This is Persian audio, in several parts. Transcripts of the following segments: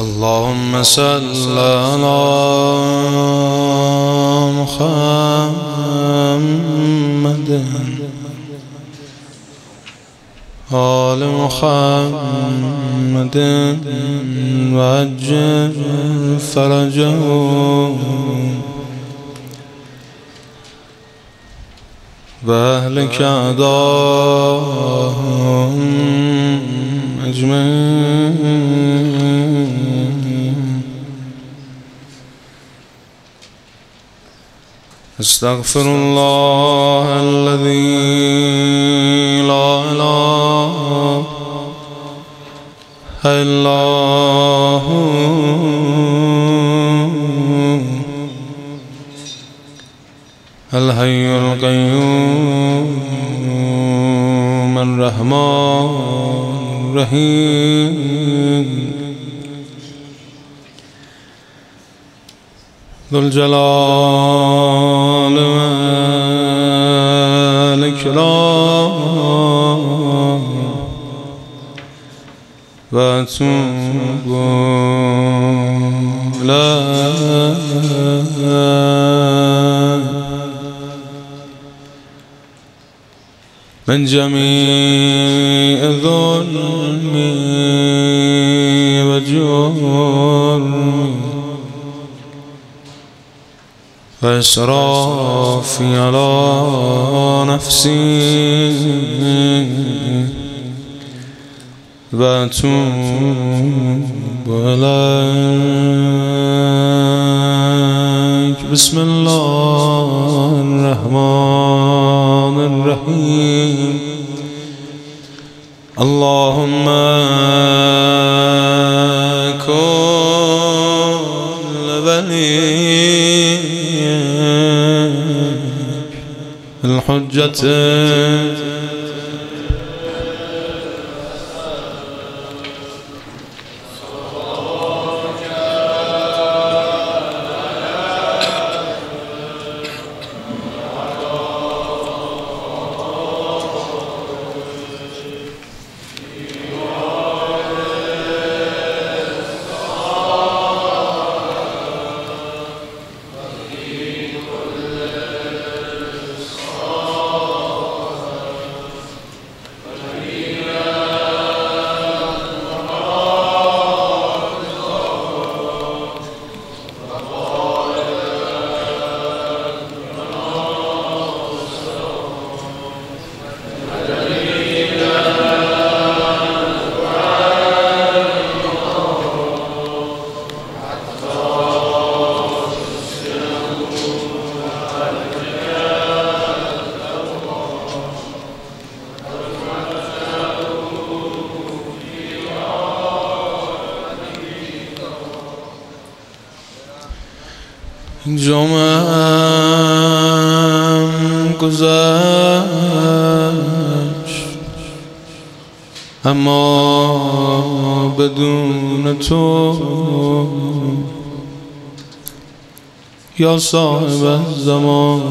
اللهم صل على محمد. آل محمد وعجل فرجه. وأهلك أعداهم أجمعين. أستغفر الله الذي لا إله إلا هو. الحي القيوم الرحمن الرحيم. ذو الجلال والإكرام. وأتوب من جميع ظلمي وإسرافي على نفسي. وأتوب إليك بسم الله الرحمن الرحيم. اللهم Fatih صاحب زمان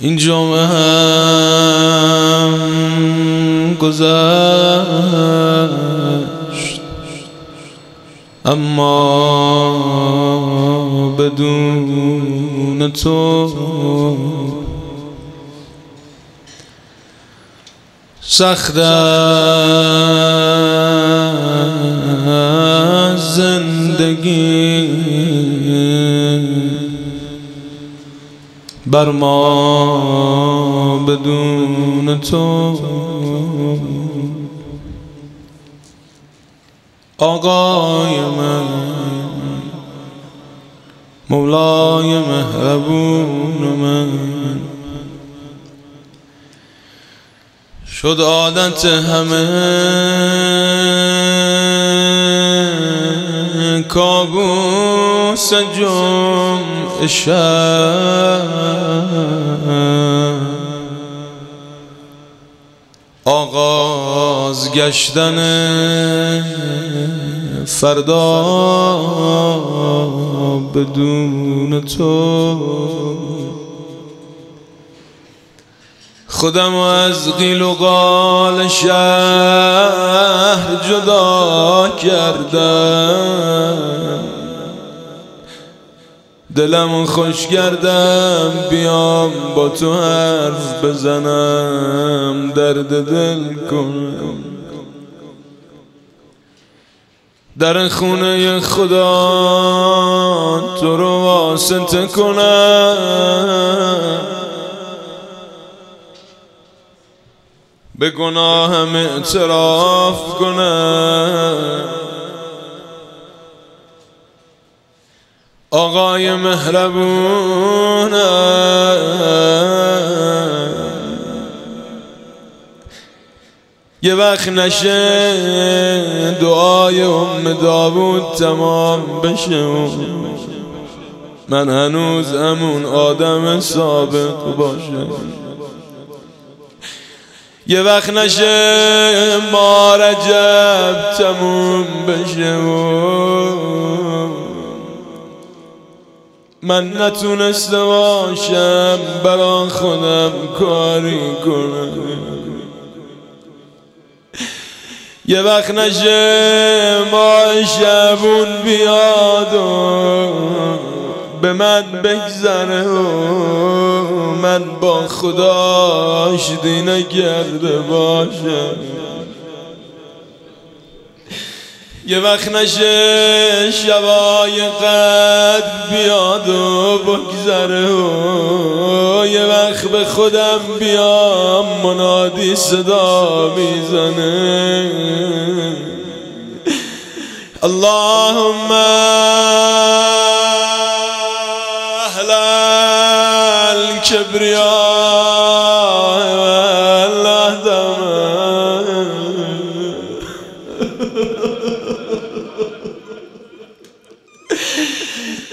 این جمعه هم گذشت. اما بدون تو سخت زندگی. بر ما بدون تو. آقای من مولای مهربون من. شد عادت همه. کابوس جمع شب. آغاز گشتن فردا بدون تو. خودم از قیل و قال شهر جدا کردم. دلم خوش کردم بیام با تو حرف بزنم درد دل کنم در خونه خدا تو رو واسطه کنم. به گناهم اعتراف کنم آقای مهربون یه وقت نشه دعای ام داوود تمام بشه. من هنوز امون آدم سابق باشه. یه وقت نشه ما رجب تموم بشه من نتونسته باشم برا خودم کاری کنم. یه وقت نشه ما شبون بیاد و به من بگذره و من با خداش دینه کرده باشم یه وقت نشه شبای قد بیاد و بگذره و یه وقت به خودم بیام منادی صدا می‌زنه. اللهم الكبرياء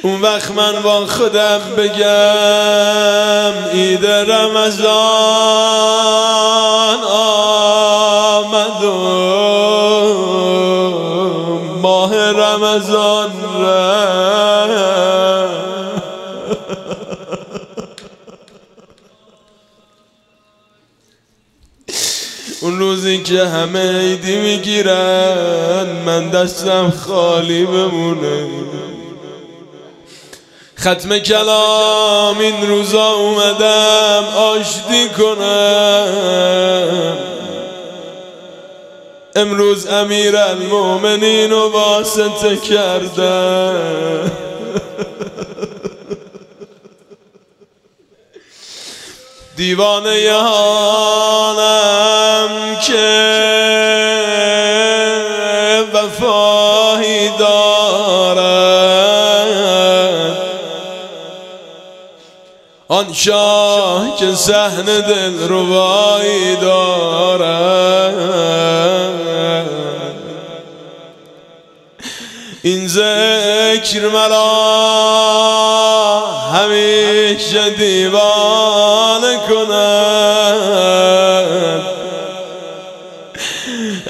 اون وقت من با خودم بگم عید رمضان آمد ماه رمضان روزی که همه عیدی می‌گیرن من دستم خالی بمونه. ختم کلام این روزا اومدم آشتی کنم. امروز امیر المومنین و واسطه کردم. دیوانه حالم که وفایی دارد. آن شاه که سحن دل روایی دارد. این ذکر مرا همیشه دیوانه کند.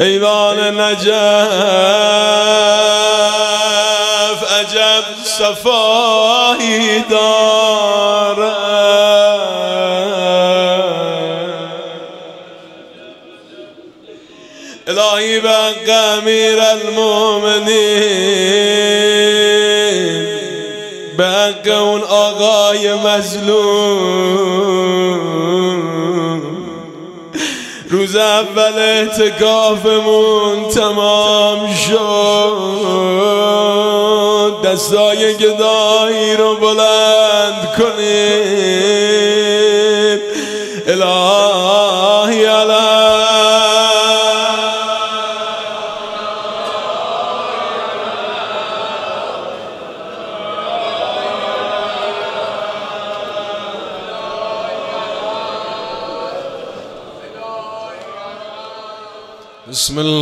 إذا نجف أجب سفاهي دار إلهي بقى أمير المؤمنين بقى أغاي مظلوم. روز اول اعتکافمون تمام شد. دستای گدایی رو بلند کنید.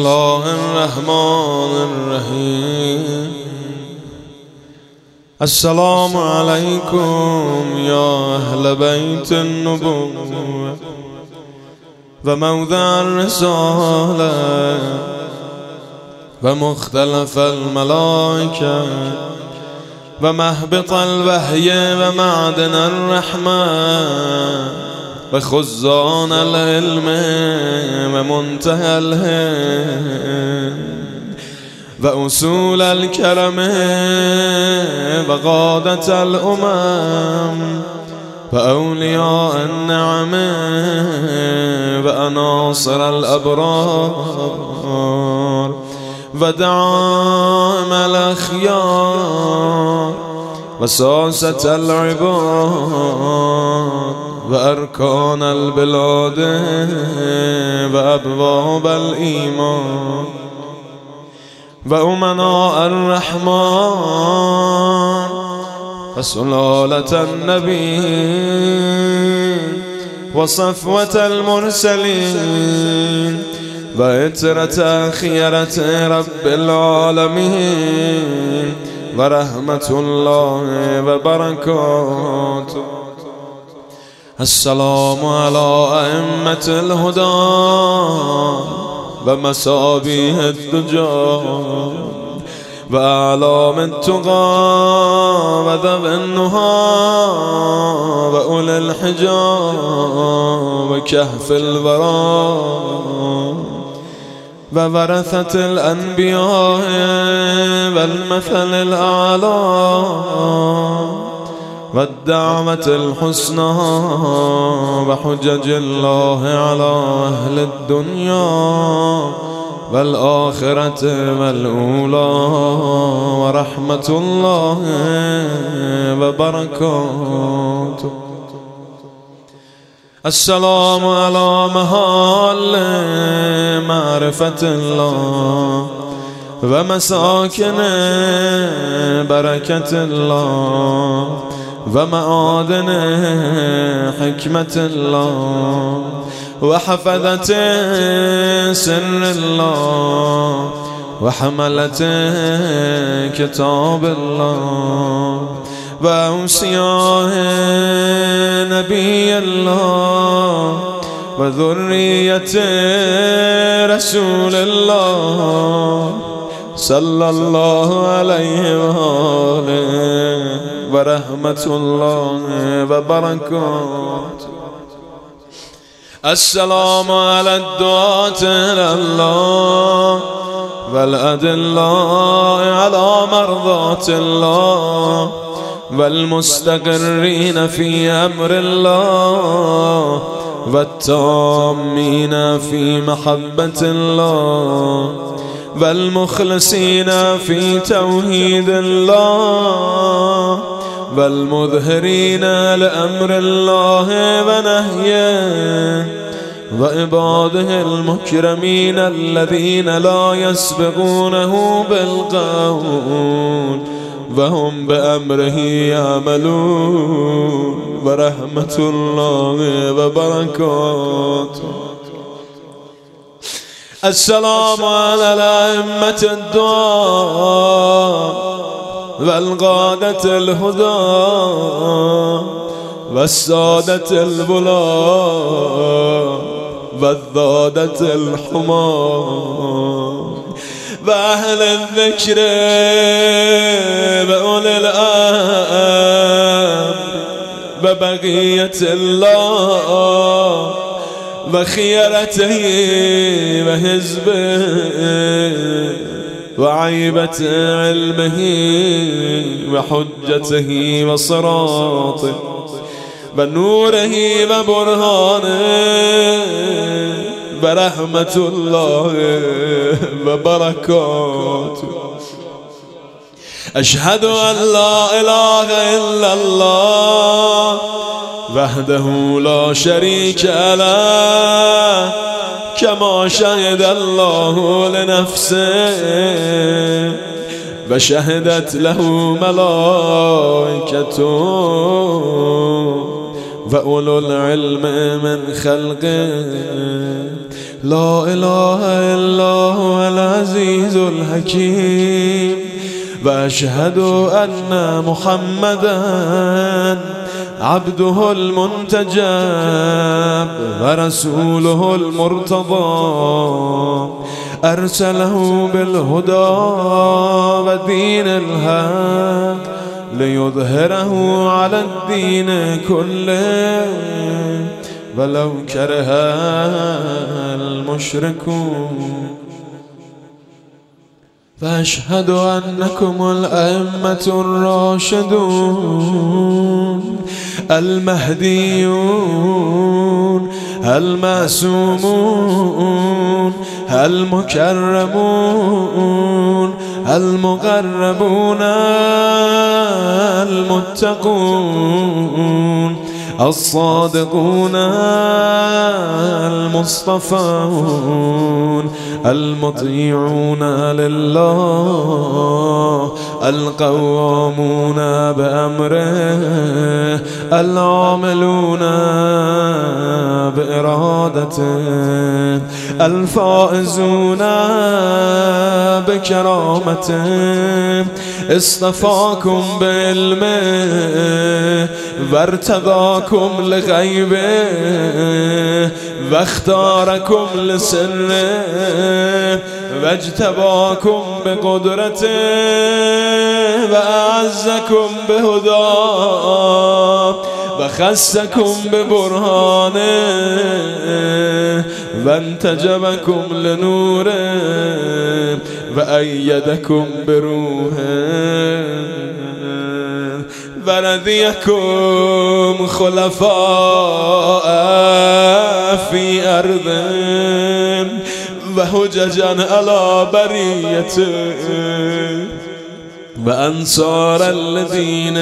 الله الرحمن الرحيم. السلام عليكم يا أهل بيت النبوة وموضع الرسالة ومختلف الملائكة ومهبط الوحي ومعدن الرحمة وخزان العلم ومنتهى الهم وأصول الكرم وقادة الأمم وأولياء النعم وأناصر الأبرار ودعام الأخيار وساسة العباد وأركان البلاد وأبواب الإيمان وأمناء الرحمن وسلالة النبي وصفوة المرسلين وإترة خيرة رب العالمين ورحمة الله وبركاته. السلام على أئمة الهدى ومسابيه الدجى وأعلام التقى وذوي النهى وأولي الحجى وكهف الورى وورثة الأنبياء والمثل الأعلى والدعوة الحسنى وحجج الله على أهل الدنيا والآخرة والأولى ورحمة الله وبركاته. السلام على محال معرفة الله ومساكن بركة الله. ومعادن حكمة الله وحفظة سر الله وحملة كتاب الله وأوصياء نبي الله وذرية رسول الله صلى الله عليه وآله ورحمة الله وبركاته. السلام على الدعاة إلى الله والأدلاء على مرضات الله والمستقرين في أمر الله والتأمين في محبة الله والمخلصين في توحيد الله والمظهرين لأمر الله ونهيه وعباده المكرمين الذين لا يسبقونه بالقول وهم بأمره يعملون ورحمة الله وبركاته. السلام على الأئمة الدعاء والقادة الهدى والسادة البلاء والذادة الحمار وأهل الذكر وأولي الأمر وبقية الله وخيرته وحزبه وعيبة علمه وحجته وصراطه ونوره وبرهانه برحمة الله وبركاته. أشهد أن لا إله إلا الله وحده لا شريك له كما شهد الله لنفسه وشهدت له ملائكته وأولو العلم من خلقه. لا اله الا هو العزيز الحكيم واشهد ان محمدا عبده المنتجب ورسوله المرتضى. أرسله بالهدى ودين الهاد ليظهره على الدين كله. ولو كره المشركون فأشهد أنكم الأئمة الراشدون المهديون المعصومون المكرمون المقربون المتقون. الصادقون المصطفون المطيعون لله القوامون بأمره العاملون بإرادته الفائزون بكرامته. اصطفاكم بعلمه وارتضاكم لغيبه واختاركم لسره. واجتباكم بقدرته وأعزكم بهداه وخسكم ببرهانه وانتجبكم لنوره وأيدكم بروحه ورديكم خلفاء في أرضه وهججا على بريته وأنصار الذين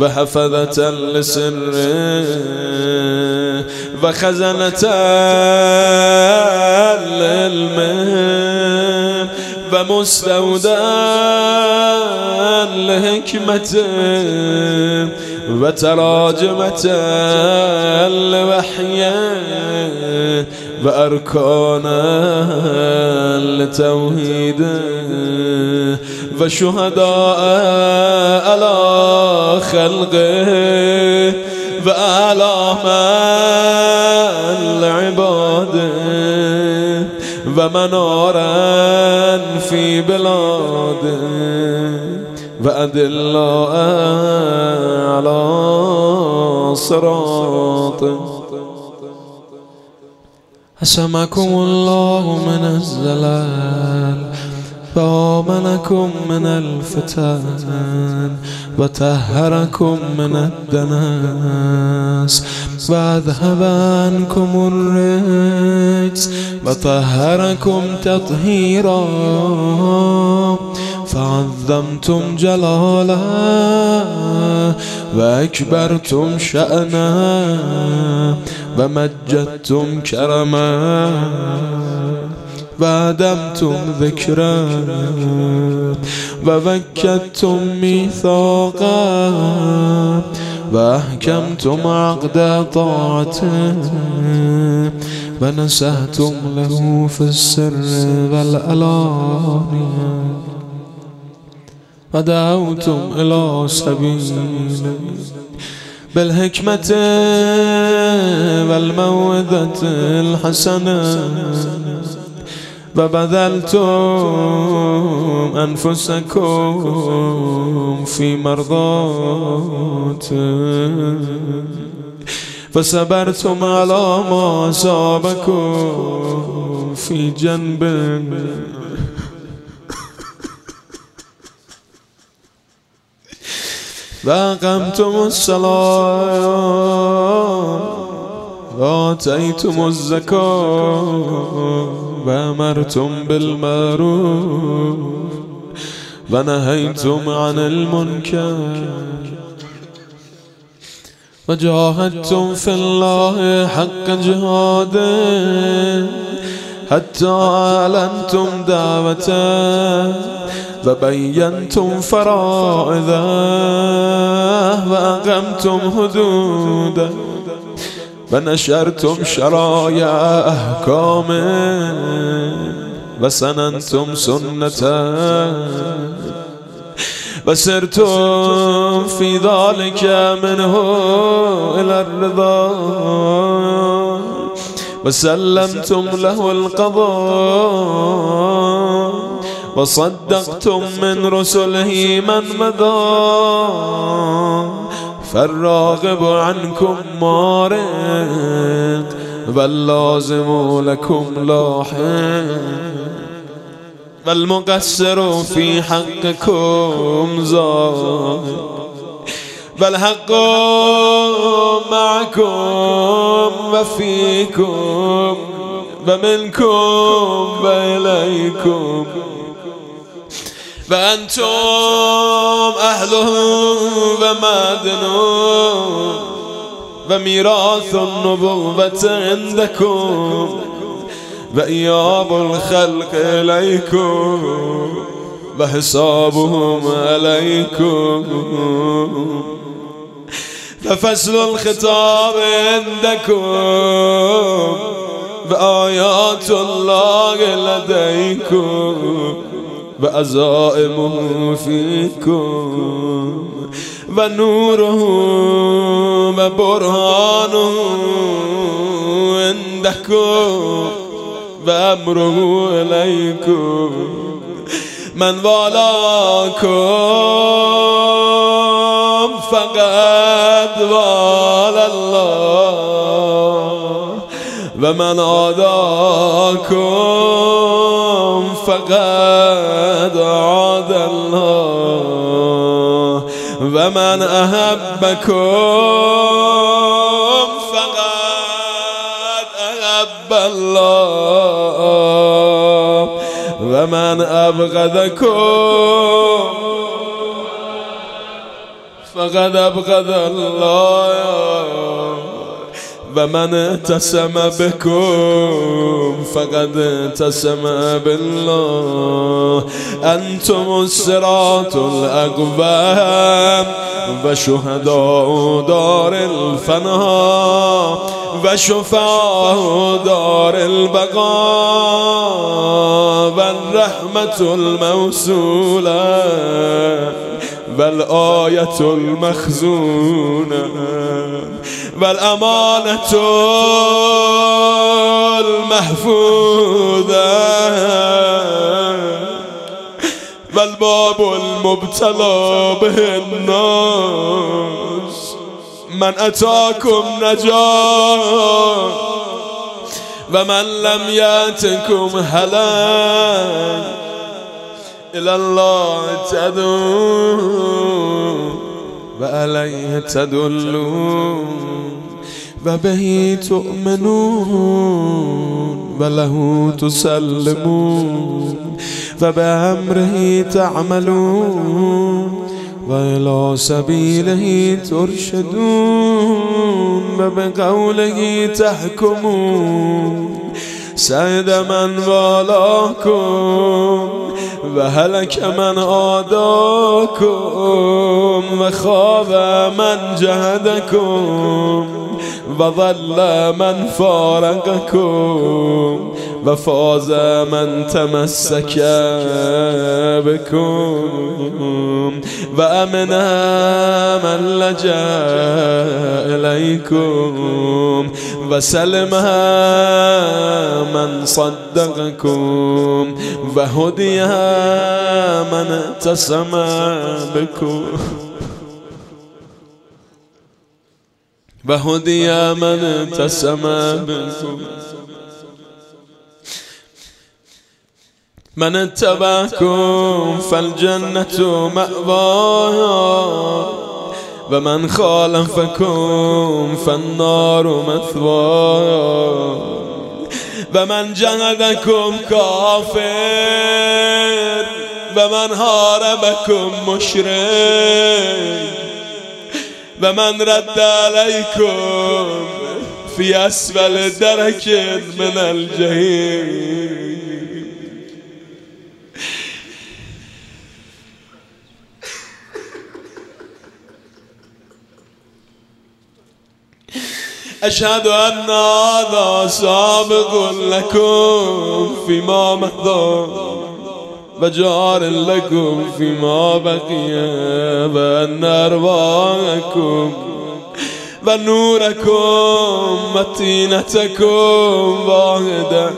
وحفظة لسره وخزنة للمه ومستودع لحكمته وتراجمة لوحيه وأركانا لتوحيده وشهداء على خلقه وآلام العباد ومنارا في بلاده وأدلاء على صراطه. حسمكم الله من الزلال فآمنكم من الفتن وطهركم من الدنس وأذهب عنكم الرجس وطهركم تطهيرا فعظمتم جلاله وأكبرتم شأنه ومجدتم كرما وادمتم ذكرا ووكدتم ميثاقا وأحكمتم عقد طاعته ونسهتم له في السر والألانية ودعوتم إلى سبيله بالحكمة والموعظة الحسنة. وبذلتم أنفسكم في مرضاته فصبرتم على ما أصابكم في جنبه وأقمتم الصلاة وآتيتم الزكاة وأمرتم بالمعروف ونهيتم عن المنكر. وجاهدتم في الله حق جهاده حتى أعلنتم دعوته. وبينتم فرائضه وأقمتم حدوده و نشرتم شرای احکام و سننتم سنتا و سرتم فی ذلك منه الى الرضا و له القضاء و صدقتم من رسله من مضى. فالراغب عنكم مارد واللازم لكم لاحق والمقصر في حقكم زاد والحق معكم وفيكم ومنكم وإليكم وأنتم أهله ومعدنه وميراث النبوة عندكم وإياب الخلق إليكم وحسابهم عليكم ففصل الخطاب عندكم وآيات الله لديكم. وأزائمه فيكم ونوره وبرهانه عندكم وأمره إليكم من والاكم فقد والى الله ومن عاداكم فقد عاد الله. ومن أحبكم فقد أحب الله. ومن أبغضكم فقد أبغض الله. ومن اتسم بكم فقد اتسم بالله. أنتم الصراط الأقوام وشهداء دار الفناء وشفاء دار البقاء والرحمة الموصولة والآية المخزونة. والأمانة المحفوظة. والباب المبتلى به الناس. من أتاكم نجاة. ومن لم يأتكم هلاك. إلى الله تدعون وعليه تدلون وبه تؤمنون وله تسلمون فبأمره تعملون وإلى سبيله ترشدون وبقوله تحكمون سيد من والاكم وهلك من عاداكم وخاب من جهدكم وظل من فارقكم وفاز من تمسك بكم وأمن من لجأ إليكم وسلم من صدقكم وهدي من اتسم بكم. وهدي من اتسم بكم من اتبعكم فالجنة مأواها ومن خالفكم فالنار مثواها ومن جهدكم كافر ومن هاربكم مشرك ومن رد عليكم في أسفل درك من الجحيم. أشهد أن هذا سابق لكم فيما مضى. وجار لكم فيما بقي وأن أرواحكم ونوركم متينتكم واحدة.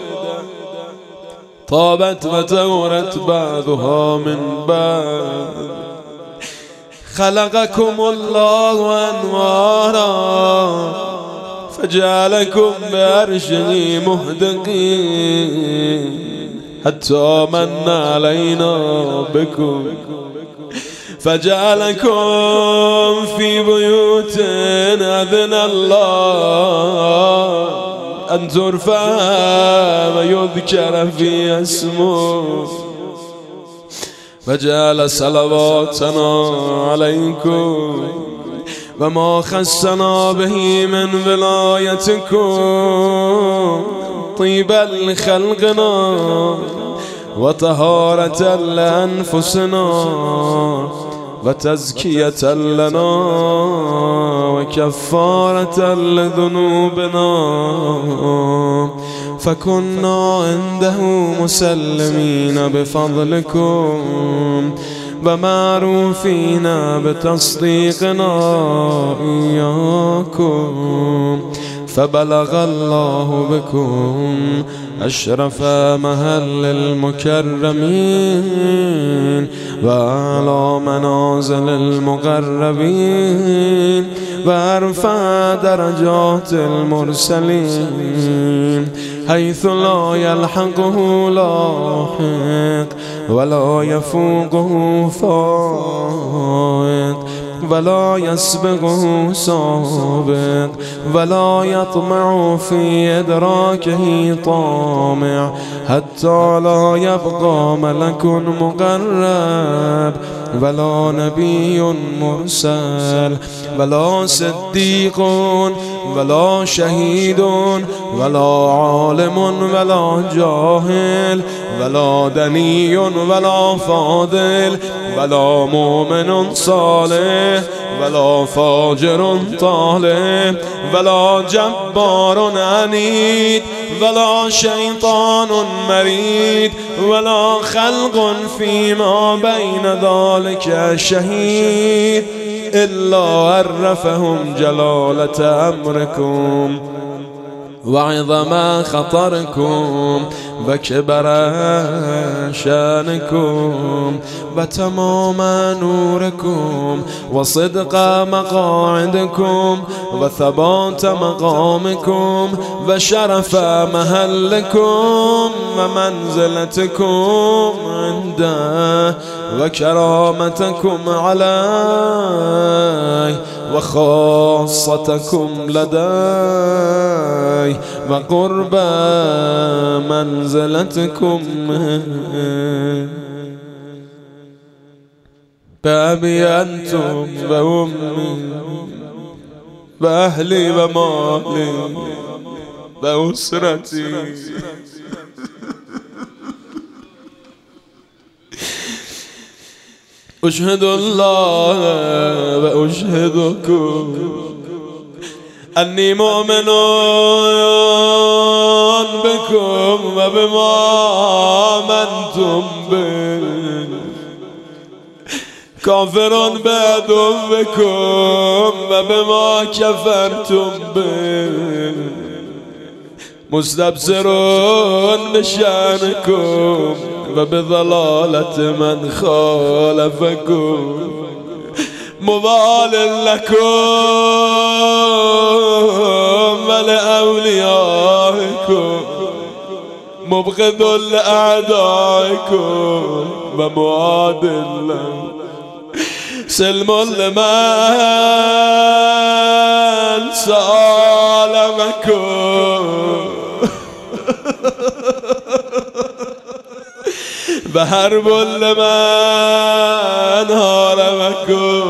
طابت وتورت بعضها من بعد خلقكم الله أنوارا فجعلكم بعرشه مهدقين. حتى من علينا بكم فجعلكم في بيوت أذن الله أن ترفع ويذكر في اسمه وجعل صلواتنا عليكم وما خصنا به من ولايتكم طيبا لخلقنا وطهارة لأنفسنا وتزكية لنا وكفارة لذنوبنا. فكنا عنده مسلمين بفضلكم ومعروفين بتصديقنا إياكم. فبلغ الله بكم أشرف مهل المكرمين وأعلى منازل المقربين وأرفع درجات المرسلين حيث لا يلحقه لاحق ولا يفوقه فائق ولا يسبقه سابق ولا يطمع في إدراكه طامع حتى لا يبقى ملك مقرب ولا نبي مرسل ولا صديق ولا شهيد ولا عالم ولا جاهل ولا دني ولا فاضل ولا مؤمن صالح ولا فاجر طالب ولا جبار عنيد ولا شيطان مريد ولا خلق فيما بين ذلك شهيد إلا عرفهم جلالة أمركم وعظم خطركم وكبر شأنكم وتمام نوركم وصدق مقاعدكم وثبات مقامكم وشرف مهلكم ومنزلتكم عنده وكرامتكم علي وخاصتكم لدي وقرب منزلتكم. بأبي أنتم وأمي وأهلي ومالي وأسرتي أشهد الله وأشهدكم أني مؤمن بكم وبما آمنتم به. كافر بعدوكم وبما كفرتم به. مستبصرون بشانكم وبضلالة من خالفكم مبال لكم ولأوليائكم مبغض لأعدائكم ومعاد لهم. سلم لمن سالمكم بحرب لمن هارمكم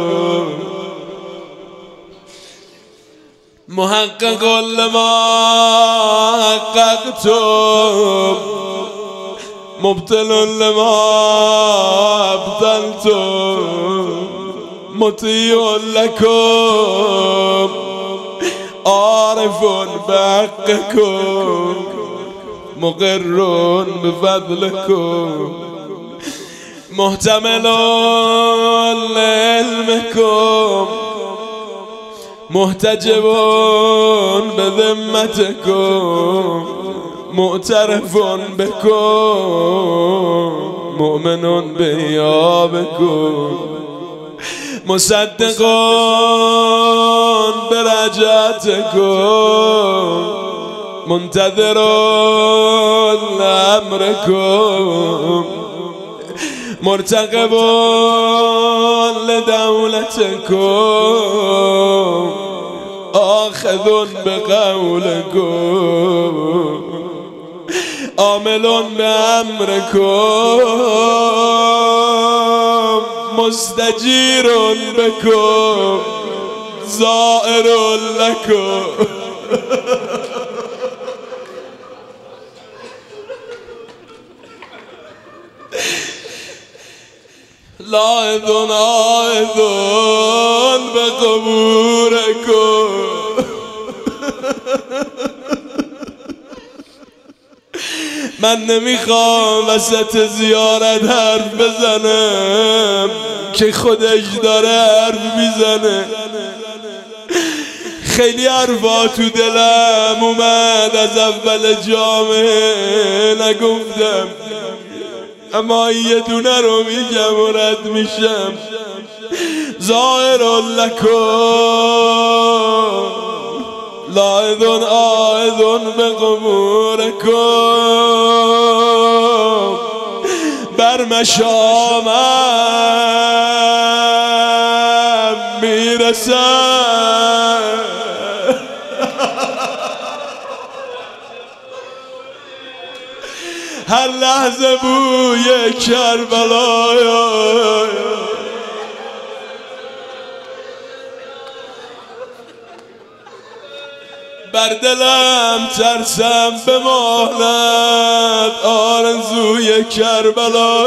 محقق لما حققتم مبتل لما ابطلتم مطيع لكم عارف بحقكم مقر بفضلكم محتمل لعلمكم محتجب بذمتكم معترف بكم مؤمن بيابكم مصدق برجاتكم منتظر لأمركم مرتقب لدولتكم آخذ بقولكم عامل بأمركم مستجير بكم زائر لكم لاعذ عائذ بقبوركم من نمی‌خوام وسط زیارت حرف بزنم که خودش داره حرف می‌زنه. خیلی حرفا تو دلم اومد از اول جامعه نگفتم. اما یه دونه رو میگم و رد میشم. ظاهر لکن لاعذ آعذ به قبورکم. بر مشامم می‌رسم. هر لحظه بوی کربلا بر دلم ترسم به آرزوی کربلا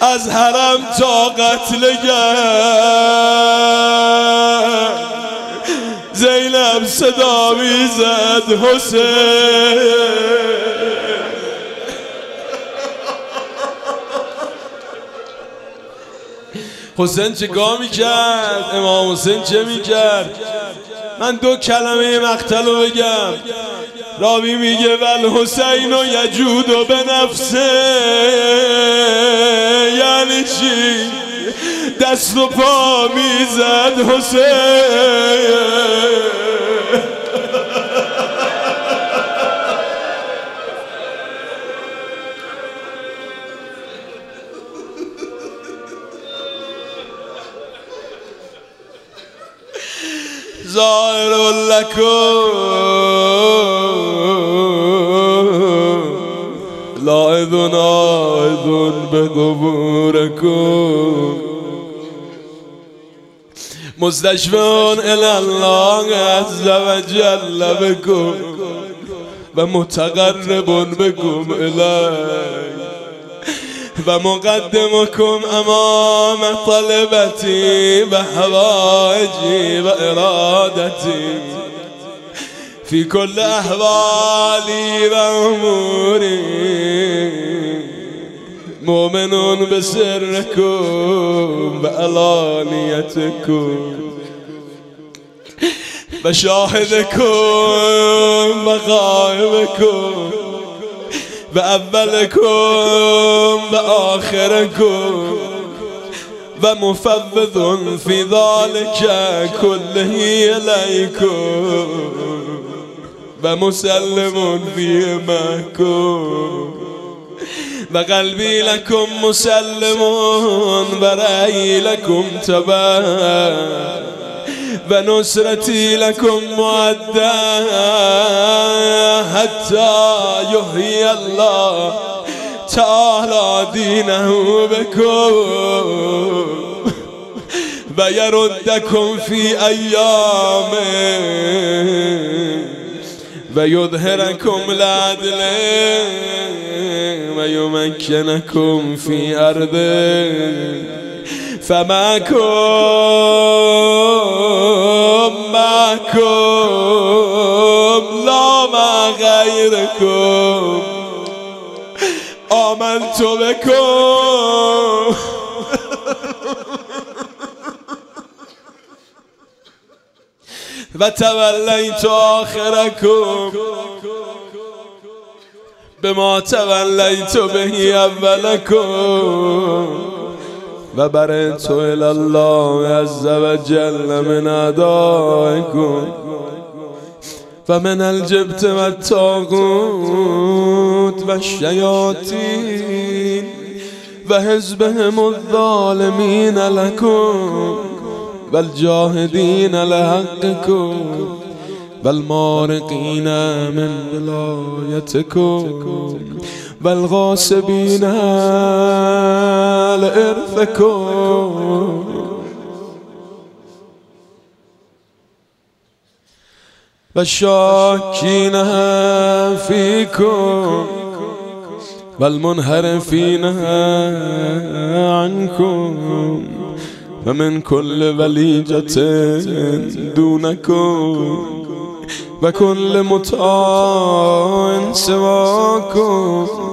از حرم تا قتل زینب صدا می‌زد حسین. حسین چه گاه می‌کرد؟ امام حسین چه می‌کرد؟ من دو کلمه مقتل رو بگم. راوی میگه ول حسین و یجود و به نفسه. یعنی چی؟ دست و پا می‌زد حسین. ظاهر لكم لاعذ نائذ بقبوركم مستشفون الى الله عز وجل بكم ومتقرب بكم إليه بمقدمكم أمام طلبتي بحوائجي بإرادتي في كل أحوالي وأموري مؤمن بسركم بألانيتكم بشاهدكم بغائبكم بآخركم ومفوض في ذلك كله إليكم ومسلم في معكم وقلبي لكم مسلم ورأي لكم تبا ونصرتي لكم معدى حتى يحيي الله تعالى دينه بكم. ويردكم في أيامه ويظهركم العدل ويمكنكم في أرضه فمكم معكم لا ما غيركم آمنت بكم و تولیت آخرکم به ما تولیت بهی و برنت الله عز و جل من ادائکم و من الجبت و التاغوت و الشیاطین و حزبهم الظالمین لکم والجاهدين لحقكم والمارقين من بلغوا بينا لإرثكم. فالشاكين فيكم والمنهرفين عنكم. فمن كل بليجة دونكم وكل مطاع سواكم.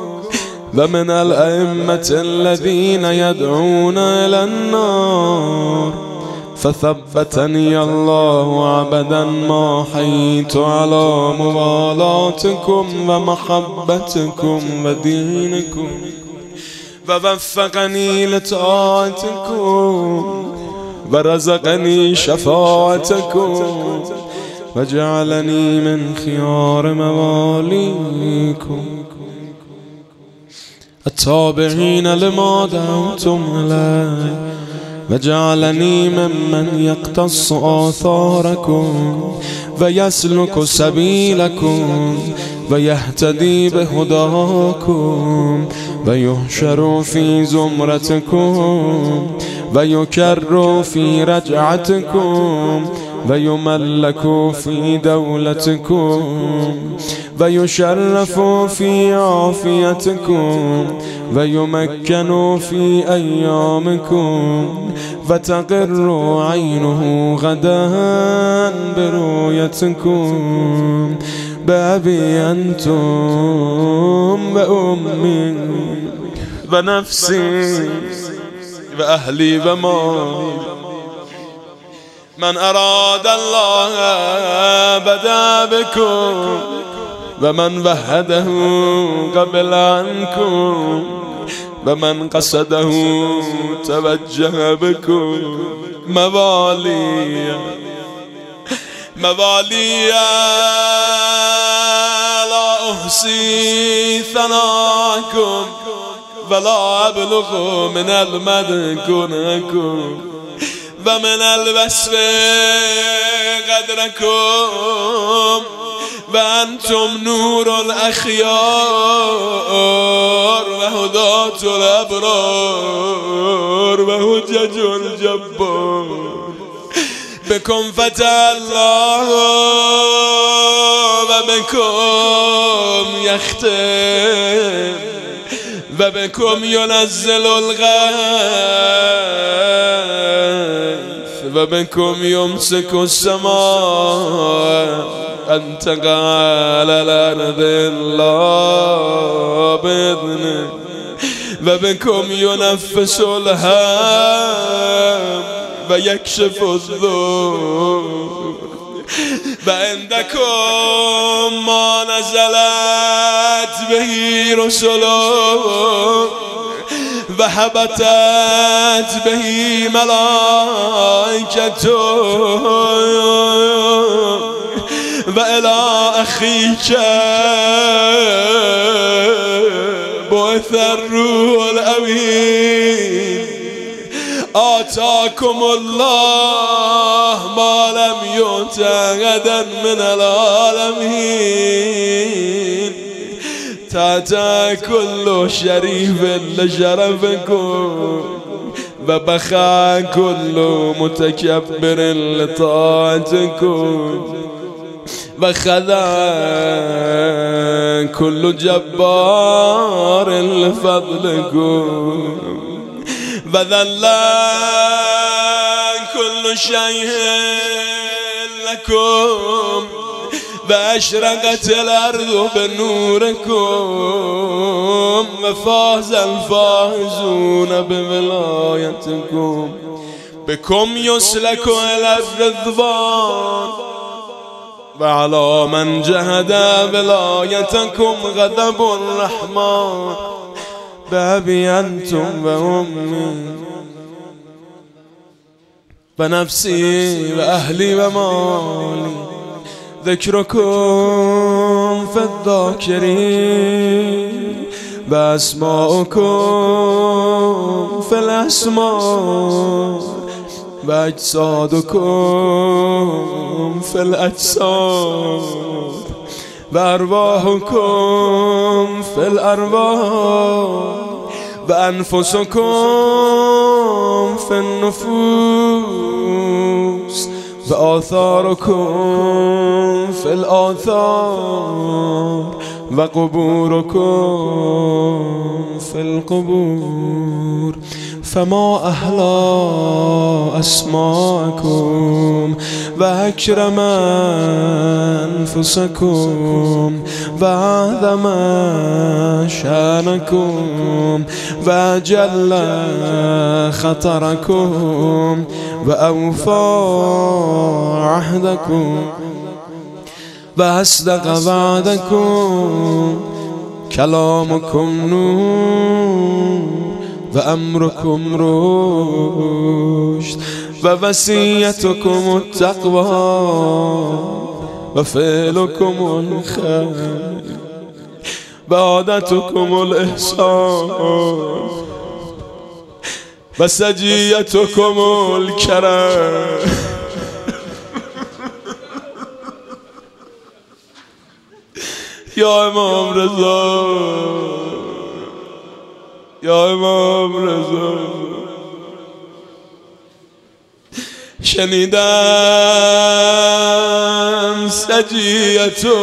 ومن الأئمة الذين يدعون إلى النار فثبتني الله عبدا ما حييت على موالاتكم ومحبتكم ودينكم ووفقني لطاعتكم ورزقني شفاعتكم وجعلني من خيار مواليكم. التابعين لما دعوتم عليه وجعلني ممن يقتص آثاركم ويسلك سبيلكم ويهتدي بهداكم ويحشر في زمرتكم ويكر في رجعتكم ويملك في دولتكم ويشرف في عافيتكم ويمكن في أيامكم فتقر عينه غدا برؤيتكم بأبي أنتم وأمي ونفسي وأهلي ومالي من أراد الله بدا بكم ومن وحده قبل عنكم ومن قصده توجه بكم. موالي موالي لا أحصي ثناكم ولا أبلغ من المدح كنكم ومن الوصف قدركم وأنتم نور الأخيار وهداة الأبرار وهجج الجبار. بكم فتى الله وبكم يختم وبكم ينزل الغيث وبكم يمسك السماء أن تقع على الأرض الله بإذنه. وبكم ينفس الهم. ويكشف الذور وعندكم ما نزلت به رسله وحبتت به ملائكته وإلى أخيك بعث الروح الأمين. آتاكم الله ما لم يؤت غدا من العالمين. تاتا كل شريف لشرفكم وبخا كل متكبر لطاعتكم وخذا كل جبار لفضلكم و كل شيء لكم. واشرقت الارض بنوركم وفاز الفائزون بولايتكم بكم يسلك الى الرضوان. وعلى من جهد ولايتكم غضب الرحمن. بابي انتم وامي ونفسي وأهلي ومالي ذكركم في الذاكرين بأسماءكم في الأسماء بأجسادكم في الأجساد بأرواحكم في الأرواح بأنفسكم في النفوس بآثاركم في الآثار وقبوركم في القبور. فما أهلا أسماءكم وأكرم أنفسكم وأعظم شانكم وأجل خطركم وأوفى عهدكم وأصدق بعدكم كلامكم نور. و امركم رشد و وسیعتكم التقوى و فعلكم الخير و عادتكم الاحسان و سجیتكم الكرم یا امام رضا. یا امام رضا. شنیدم سجیتو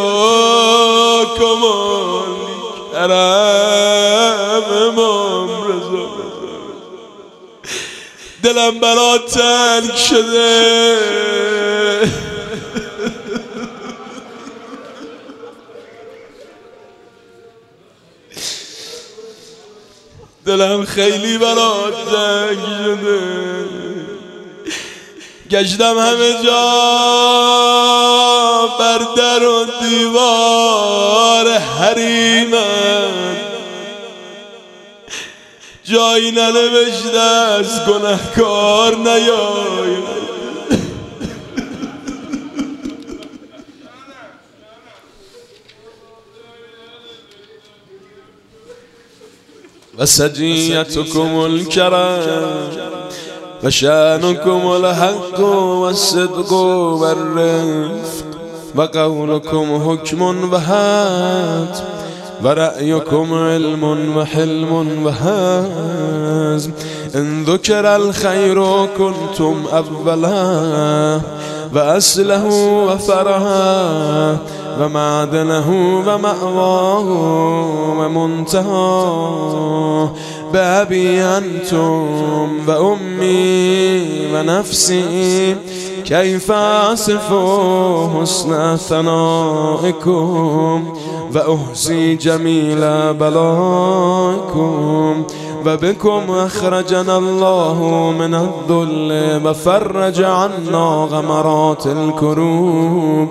کمال کرم امام رضا. دلم برا تنگ شده. دلم خیلی برات تنگ شده گشتم همه جا بر در و دیوار حریمم. جایی ننوشته از گنهکار نیاید وسجيتكم الكرم وشانكم الحق والصدق والرفق وقولكم حكم وهات ورأيكم علم وحلم وهزم إن ذكر الخير كنتم أولا وأسله وفرها ومعدنه ومأواه ومنتهاه بأبي أنتم وأمي ونفسي كيف أصف حسن ثنائكم؟ وأحصي جميل بلائكم. وبكم أخرجنا الله من الذل وفرج عنا غمرات الكروب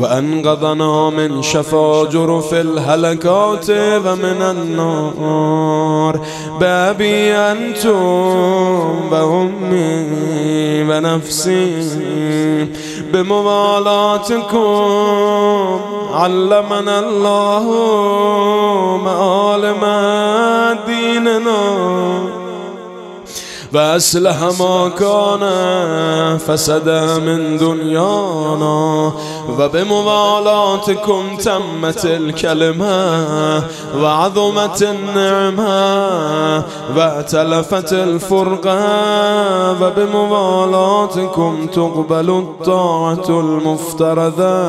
وأنقذنا من شفا جرف الهلكات ومن النار. بابي أنتم وأمي ونفسي بموالاتكم علمنا الله معالم ديننا فأسلح ما كان فسد من دنيانا وبموالاتكم تمت الكلمة وعظمت النعمة وأتلفت الفرقة وبموالاتكم تقبل الطاعة المفترضة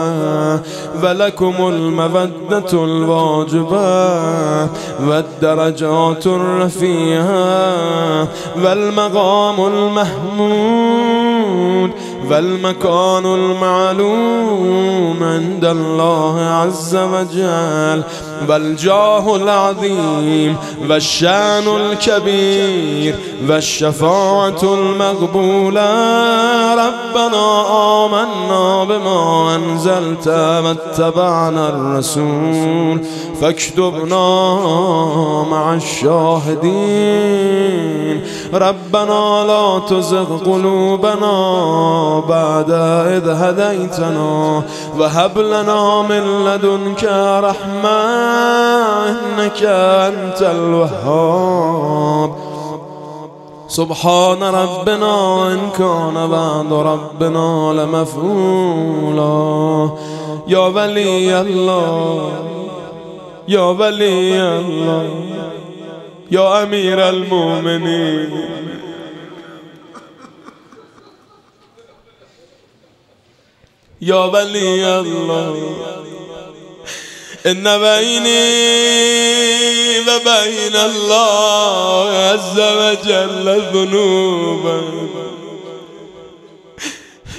ولكم المودة الواجبة والدرجات الرفيعة والمقام المحمود والمكان المعلوم عند الله عز وجل. والجاه العظيم والشان الكبير والشفاعة المقبولة. ربنا آمنا بما أنزلت واتبعنا الرسول. فاكتبنا مع الشاهدين. ربنا لا تزغ قلوبنا بعد إذ هديتنا وهب لنا من لدنك رحمة إنك أنت الوهاب. سبحان ربنا إن كان بعد ربنا لمفعولا. يا ولي الله يا ولي الله يا أمير المؤمنين. يا ولي الله إن بيني وبين الله عز وجل ذنوبا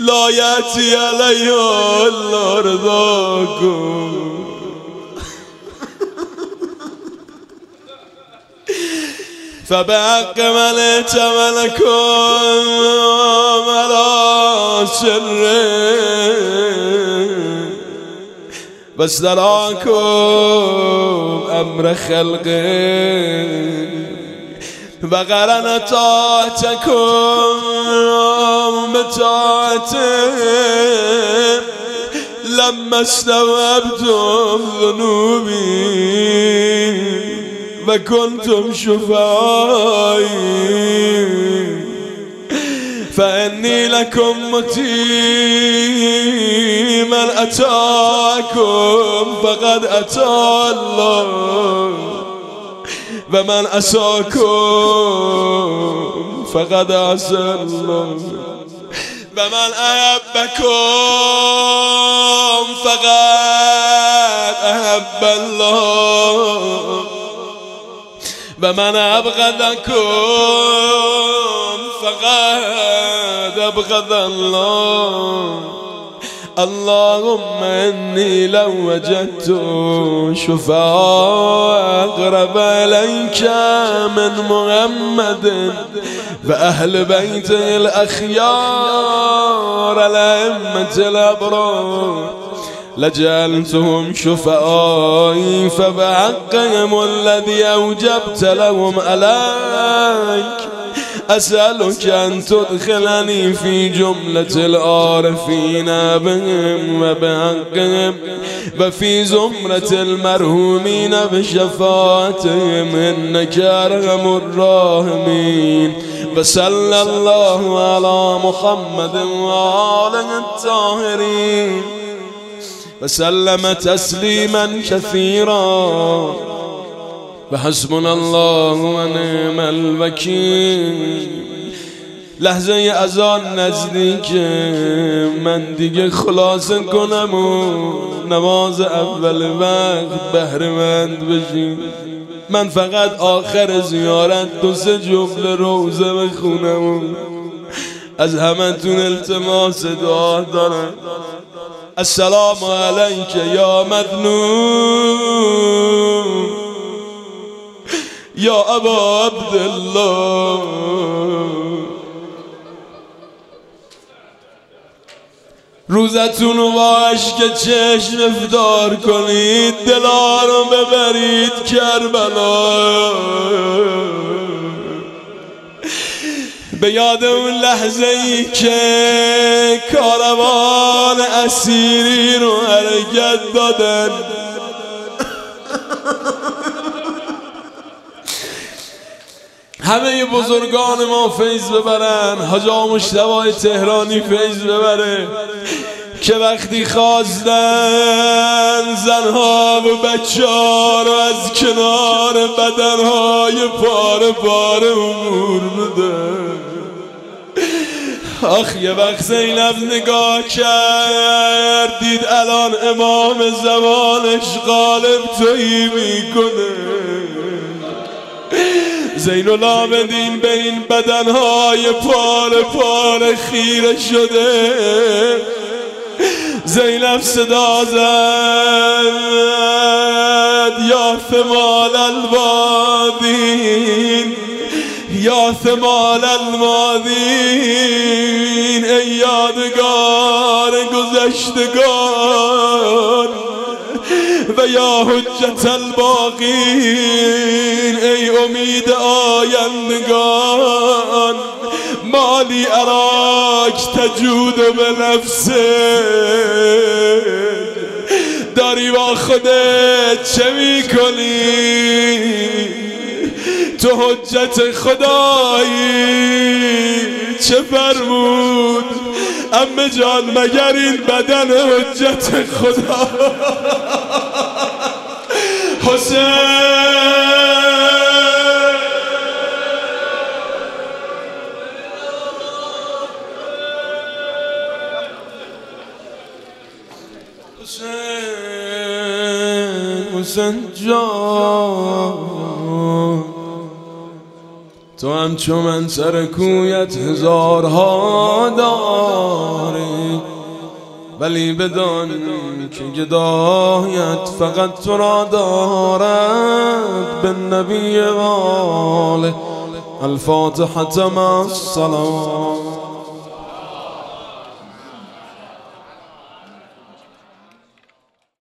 لا يأتي علي إلا رضاكم فباك مليت ملكون على سري بس دراكم أمر خلقي. بغرنا طاعتكم بطاعتي لما استوعبتم ذنوبي. وكنتم شفائي فإني لكم متي من أتاكم؟ فقد أتى الله ومن أساكم؟ فقد أسى الله ومن أحبكم؟ فقد أحب الله. ومن أبغضكم فقد أبغض الله. اللهم إني لو وجدت شفاء أقرب إليك من محمد وأهل بيته الأخيار الأئمة الأبرار. لجعلتهم شفائي فبحقهم الذي أوجبت لهم عليك. أسألك أن تدخلني في جملة العارفين بهم وبحقهم وفي زمرة المرهومين بشفاعتهم إنك أرحم الراحمين وصلى الله على محمد وآله الطاهرين. وسلم تسليما كثيرا وحسبنا الله ونعم الوکیل. لحظه ازان نزدیک من دیگه خلاصه کنم و نماز اول وقت بهرمند بشیم من فقط آخر زیارت دو سه جمله روزه بخونم و از همتون التماس دعا دارم. السلام عليك يا مذنوب. يا أبا عبد الله روزتون رو با عشق چشم افدار کنید دلا رو ببرید کربلا. به یاد اون لحظه ای که کاروان اسیری رو حرکت دادن. همه بزرگان ما فیض ببرن. حاجا مشتبه تهرانی فیض ببره. که وقتی خواستن زنها و بچه رو از کنار بدنهای پاره پاره امور بده. آخ یه وقت زینب نگاه کرد دید الان امام زمانش غالب تویی می‌کنه. زین العابدین به این بدنهای پاره پاره خیره شده. زینب صدا زد یا ثمال الوادین یا ثمال المادین ای یادگار گذشتگان و یا حجت الباقین ای امید آیندگان. مالی اراک تجود به نفسه. داری با خودت چه می‌کنی؟ تو حجت خدایی. چه فرمود؟ امه جان مگر این بدن حجت خدا؟ حسین! حسین جان. تو هم چو من سر کویت هزارها داری. ولی بدان که گدایت فقط تو را دارد به نبی غاله الفاتحة مع الصلوات.